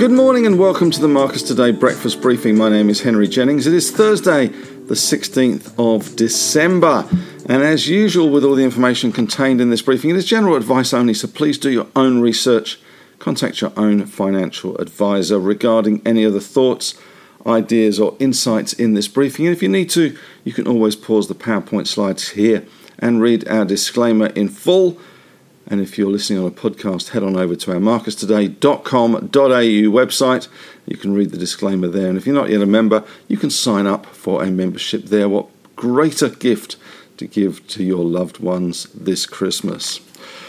Good morning and welcome to the Marcus Today breakfast briefing. My name is Henry Jennings. It is Thursday, the 16th of December. And as usual, with all the information contained in this briefing, it is general advice only, so please do your own research. Contact your own financial advisor regarding any other thoughts, ideas, or insights in this briefing. And if you need to, you can always pause the PowerPoint slides here and read our disclaimer in full. And if you're listening on a podcast, head on over to our marcustoday.com.au website. You can read the disclaimer there. And if you're not yet a member, you can sign up for a membership there. What greater gift to give to your loved ones this Christmas.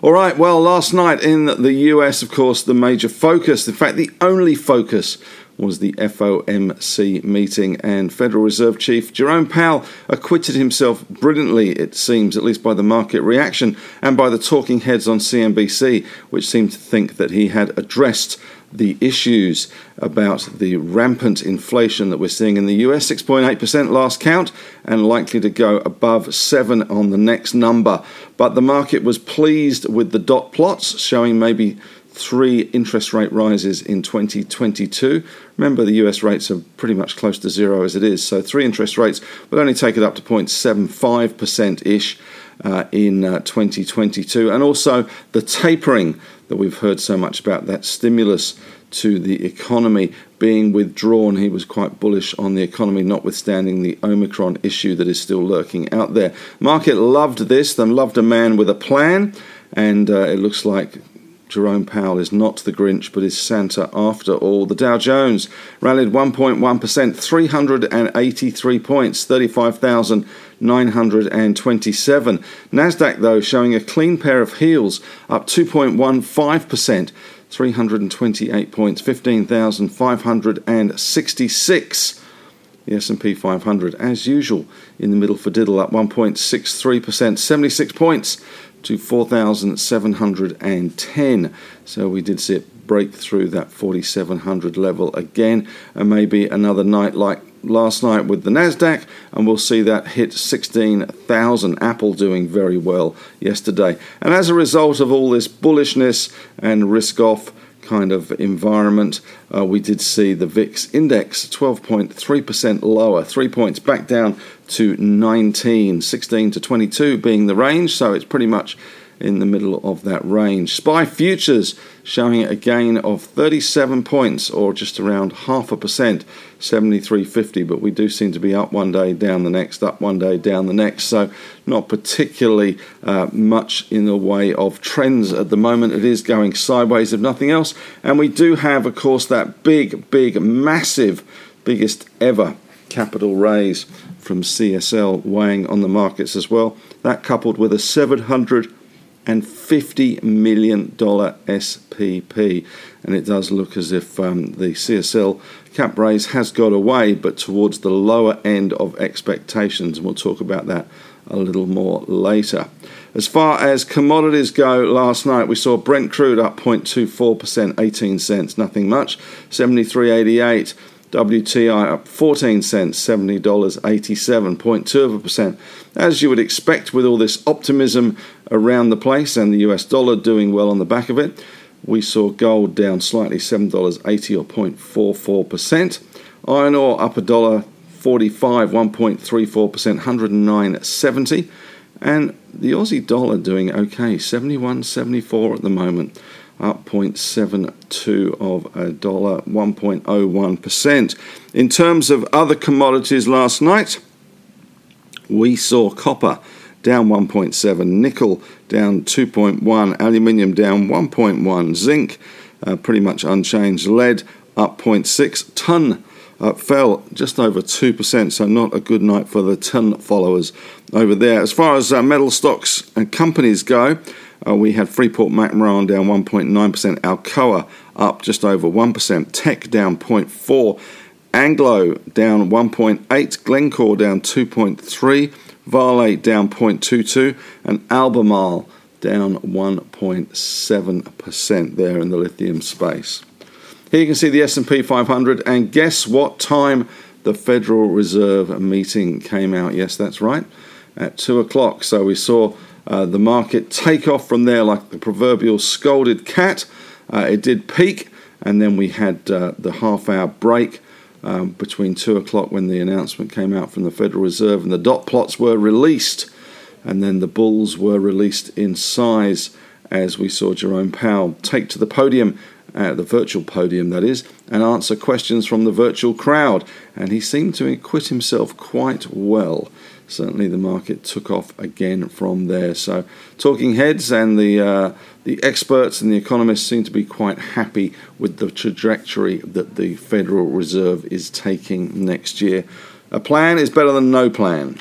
All right, well, last night in the US, of course, the major focus, in fact, the only focus was the FOMC meeting, and Federal Reserve Chief Jerome Powell acquitted himself brilliantly, it seems, at least by the market reaction and by the talking heads on CNBC, which seemed to think that he had addressed the issues about the rampant inflation that we're seeing in the US 6.8% last count and likely to go above 7 on the next number. But the market was pleased with the dot plots showing maybe three interest rate rises in 2022. Remember, the US rates are pretty much close to zero as it is, so three interest rates will only take it up to 0.75% ish. Uh, in uh, 2022, and also the tapering that we've heard so much about, that stimulus to the economy being withdrawn. He was quite bullish on the economy, notwithstanding the Omicron issue that is still lurking out there. Market loved this, then loved a man with a plan, and uh, it looks like Jerome Powell is not the Grinch, but is Santa after all. The Dow Jones rallied 1.1%, 383 points, 35,927. NASDAQ, though, showing a clean pair of heels, up 2.15%, 328 points, 15,566. The S&P 500, as usual, in the middle for diddle, up 1.63%, 76 points, to 4,710. So we did see it break through that 4,700 level again, and maybe another night like last night with the Nasdaq, and we'll see that hit 16,000. Apple doing very well yesterday, and as a result of all this bullishness and risk off kind of environment. Uh, we did see the VIX index 12.3% lower, three points back down to 19, 16 to 22 being the range, so it's pretty much in the middle of that range. SPI futures showing a gain of 37 points or just around half a percent, 73.50. But we do seem to be up one day, down the next, up one day, down the next. So not particularly uh, much in the way of trends at the moment. It is going sideways, if nothing else. And we do have, of course, that big, big, massive, biggest ever capital raise from CSL weighing on the markets as well. That coupled with a 700 and $50 million SPP. And it does look as if um, the CSL cap raise has got away, but towards the lower end of expectations. And we'll talk about that a little more later. As far as commodities go, last night we saw Brent crude up 0.24%, 18 cents, nothing much, 73.88. WTI up 14 cents, $70.87, 0.2%. As you would expect with all this optimism around the place and the US dollar doing well on the back of it, we saw gold down slightly, $7.80 or 0.44%. Iron ore up a dollar 45, 1.34%, 109.70. And the Aussie dollar doing okay, 71.74 at the moment up 0.72 of a dollar, 1.01%. In terms of other commodities last night, we saw copper down 1.7, nickel down 2.1, aluminium down 1.1, zinc uh, pretty much unchanged, lead up 0.6, tin uh, fell just over 2%, so not a good night for the tin followers over there. As far as uh, metal stocks and companies go, uh, we had Freeport McMoran down 1.9%, Alcoa up just over 1%, Teck down 0.4%, Anglo down 1.8, Glencore down 2.3%, Vale down 0.22%, and Albemarle down 1.7% there in the lithium space. Here you can see the S&P 500 and guess what time the Federal Reserve meeting came out? Yes, that's right at 2 o'clock. So we saw uh, the market take off from there like the proverbial scolded cat. Uh, it did peak, and then we had uh, the half hour break. Um, between two o'clock when the announcement came out from the Federal Reserve and the dot plots were released, and then the bulls were released in size as we saw Jerome Powell take to the podium, uh, the virtual podium that is, and answer questions from the virtual crowd. And he seemed to acquit himself quite well certainly the market took off again from there. So, talking heads and the uh, the experts and the economists seem to be quite happy with the trajectory that the Federal Reserve is taking next year. A plan is better than no plan.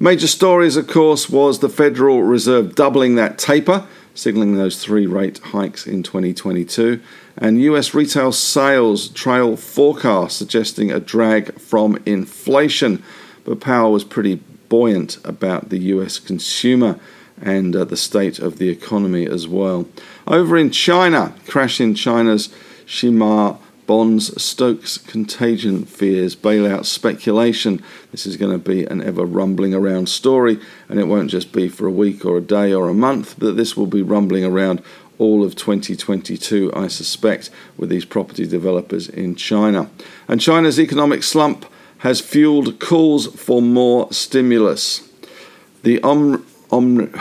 Major stories, of course, was the Federal Reserve doubling that taper, signaling those three rate hikes in 2022, and US retail sales trail forecast suggesting a drag from inflation but Powell was pretty buoyant about the US consumer and uh, the state of the economy as well. Over in China, crash in China's Shimao bonds stokes contagion fears, bailout speculation. This is going to be an ever rumbling around story, and it won't just be for a week or a day or a month, but this will be rumbling around all of 2022, I suspect, with these property developers in China. And China's economic slump has fueled calls for more stimulus. The Om- Om-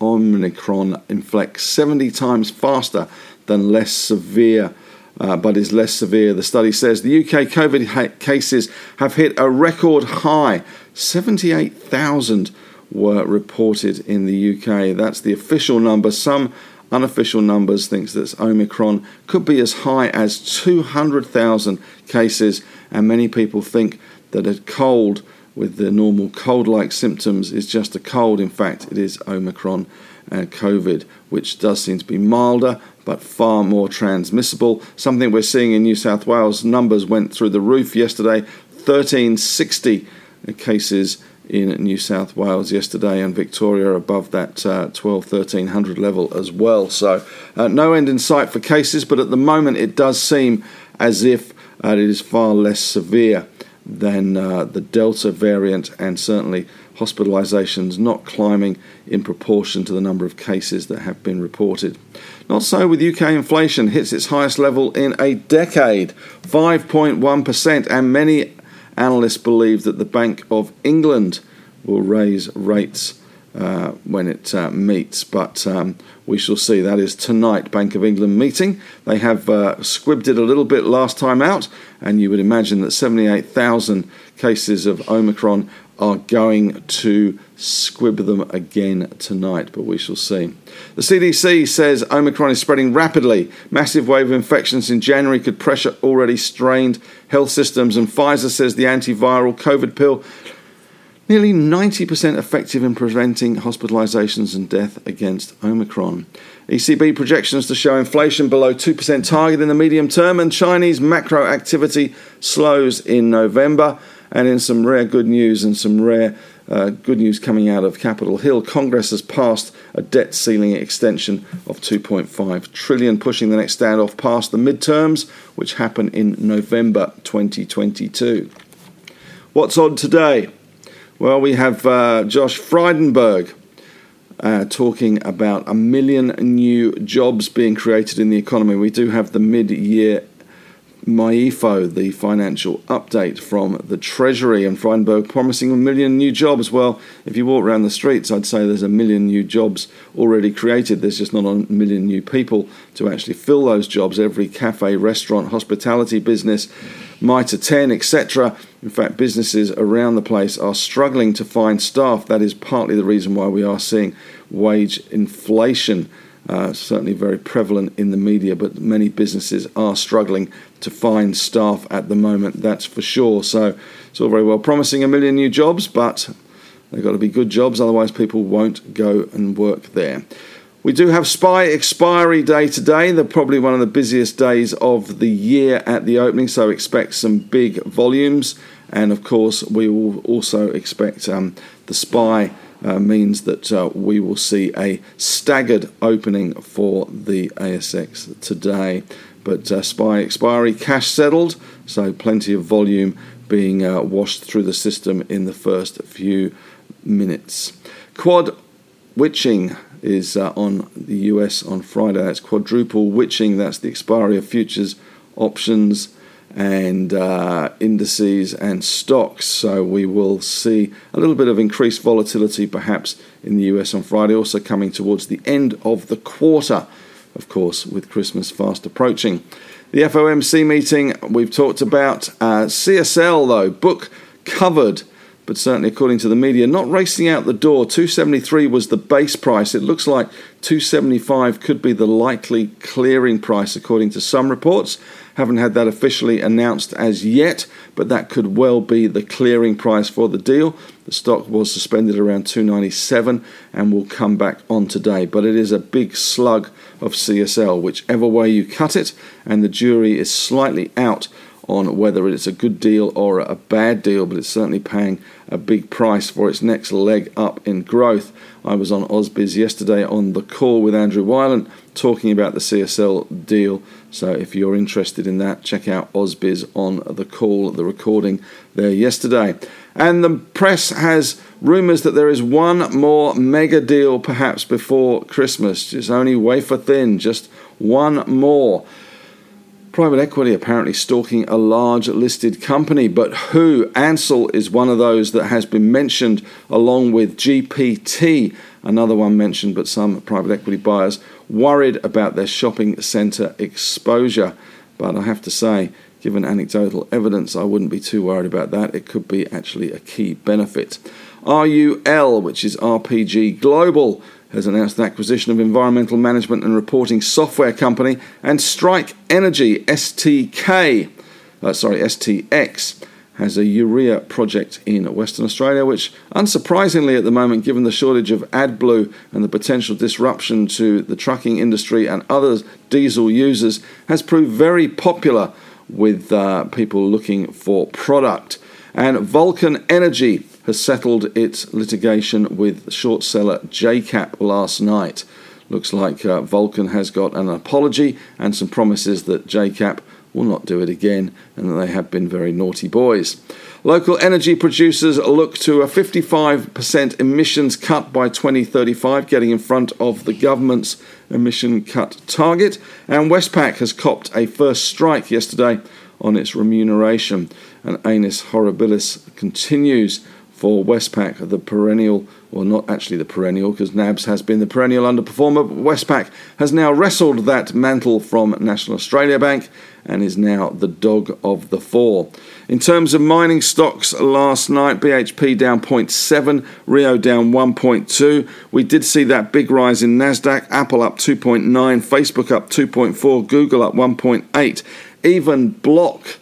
Omicron inflects 70 times faster than less severe. Uh, but is less severe. The study says the UK COVID ha- cases have hit a record high. 78,000 were reported in the UK. That's the official number. Some unofficial numbers thinks that Omicron could be as high as 200,000 cases and many people think that a cold with the normal cold like symptoms is just a cold. In fact, it is Omicron uh, COVID, which does seem to be milder but far more transmissible. Something we're seeing in New South Wales. Numbers went through the roof yesterday 1360 cases in New South Wales yesterday, and Victoria above that uh, 12 1300 level as well. So, uh, no end in sight for cases, but at the moment it does seem as if uh, it is far less severe than uh, the Delta variant, and certainly hospitalizations not climbing in proportion to the number of cases that have been reported. Not so with UK inflation, hits its highest level in a decade, 5.1%, and many analysts believe that the Bank of England will raise rates uh, when it uh, meets. But um, we shall see. That is tonight, Bank of England meeting. They have uh, squibbed it a little bit last time out, and you would imagine that 78,000 cases of Omicron are going to squib them again tonight, but we shall see. The CDC says Omicron is spreading rapidly. Massive wave of infections in January could pressure already strained health systems, and Pfizer says the antiviral COVID pill nearly 90% effective in preventing hospitalizations and death against Omicron. ECB projections to show inflation below 2% target in the medium term, and Chinese macro activity slows in November. And in some rare good news and some rare uh, good news coming out of Capitol Hill, Congress has passed a debt ceiling extension of 2.5 trillion, pushing the next standoff past the midterms, which happen in November 2022. What's on today? Well, we have uh, Josh Frydenberg uh, talking about a million new jobs being created in the economy. We do have the mid year MYEFO, the financial update from the Treasury, and Frydenberg promising a million new jobs. Well, if you walk around the streets, I'd say there's a million new jobs already created. There's just not a million new people to actually fill those jobs. Every cafe, restaurant, hospitality business, Mitre 10, etc. In fact, businesses around the place are struggling to find staff. That is partly the reason why we are seeing wage inflation. Uh, certainly very prevalent in the media, but many businesses are struggling to find staff at the moment, that's for sure. So it's all very well promising a million new jobs, but they've got to be good jobs, otherwise, people won't go and work there. We do have SPI expiry day today. They're probably one of the busiest days of the year at the opening, so expect some big volumes. And of course, we will also expect um, the SPI uh, means that uh, we will see a staggered opening for the ASX today. But uh, SPI expiry cash settled, so plenty of volume being uh, washed through the system in the first few minutes. Quad witching is uh, on the US on Friday. That's quadruple witching. That's the expiry of futures, options, and uh, indices and stocks. So we will see a little bit of increased volatility perhaps in the US on Friday, also coming towards the end of the quarter, of course, with Christmas fast approaching. The FOMC meeting we've talked about. Uh, CSL, though, book covered but certainly according to the media, not racing out the door. 273 was the base price. It looks like 275 could be the likely clearing price, according to some reports. Haven't had that officially announced as yet, but that could well be the clearing price for the deal. The stock was suspended around 297 and will come back on today, but it is a big slug of CSL, whichever way you cut it, and the jury is slightly out on whether it's a good deal or a bad deal, but it's certainly paying a big price for its next leg up in growth. I was on Ausbiz yesterday on the call with Andrew Weiland talking about the CSL deal. So if you're interested in that, check out Ausbiz on the call, the recording there yesterday. And the press has rumours that there is one more mega deal perhaps before Christmas. It's only wafer thin, just one more. Private equity apparently stalking a large listed company, but who? Ansell is one of those that has been mentioned along with GPT, another one mentioned, but some private equity buyers worried about their shopping centre exposure. But I have to say, given anecdotal evidence, I wouldn't be too worried about that. It could be actually a key benefit. RUL, which is RPMGlobal, has announced an acquisition of environmental management and reporting software company and Strike Energy STK, uh, sorry STX has a urea project in Western Australia, which, unsurprisingly at the moment, given the shortage of AdBlue and the potential disruption to the trucking industry and other diesel users, has proved very popular with uh, people looking for product. And Vulcan Energy has settled its litigation with short seller JCAP last night. Looks like uh, Vulcan has got an apology and some promises that JCAP will not do it again and that they have been very naughty boys. Local energy producers look to a 55% emissions cut by 2035, getting in front of the government's emission cut target. And Westpac has copped a first strike yesterday on its remuneration. And Annus Horribilis continues for Westpac, the perennial, well, not actually the perennial, because NABS has been the perennial underperformer, but Westpac has now wrestled that mantle from National Australia Bank and is now the dog of the four. In terms of mining stocks last night, BHP down 0.7, Rio down 1.2. We did see that big rise in Nasdaq, Apple up 2.9, Facebook up 2.4, Google up 1.8, even Block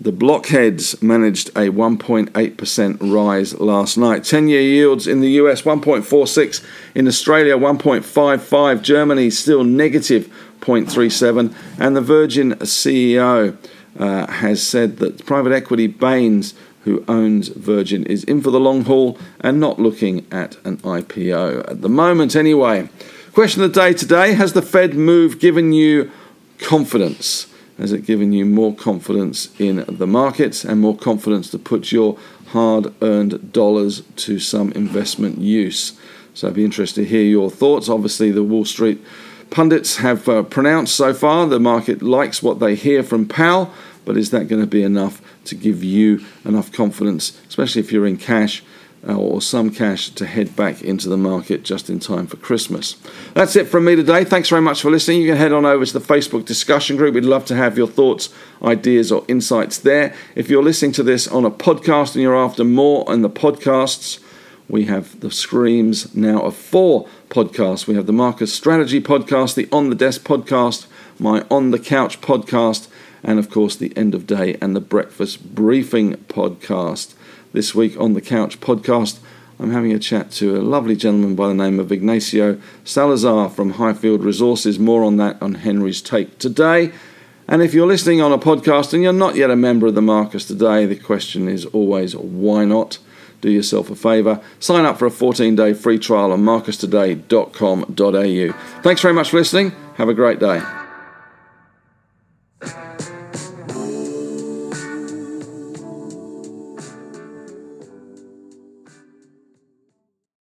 the blockheads managed a 1.8% rise last night. 10 year yields in the US 1.46, in Australia 1.55, Germany still negative 0.37, and the Virgin CEO uh, has said that private equity Bain's, who owns Virgin, is in for the long haul and not looking at an IPO at the moment, anyway. Question of the day today Has the Fed move given you confidence? Has it given you more confidence in the markets and more confidence to put your hard earned dollars to some investment use? So I'd be interested to hear your thoughts. Obviously, the Wall Street pundits have uh, pronounced so far the market likes what they hear from Powell, but is that going to be enough to give you enough confidence, especially if you're in cash? Uh, or some cash to head back into the market just in time for Christmas. That's it from me today. Thanks very much for listening. You can head on over to the Facebook discussion group. We'd love to have your thoughts, ideas, or insights there. If you're listening to this on a podcast and you're after more on the podcasts, we have the screams now of four podcasts. We have the Marcus Strategy podcast, the On the Desk podcast, my On the Couch podcast, and of course the End of Day and the Breakfast Briefing podcast. This week on the Couch podcast, I'm having a chat to a lovely gentleman by the name of Ignacio Salazar from Highfield Resources. More on that on Henry's Take today. And if you're listening on a podcast and you're not yet a member of the Marcus today, the question is always why not? Do yourself a favour, sign up for a 14 day free trial on marcustoday.com.au. Thanks very much for listening. Have a great day.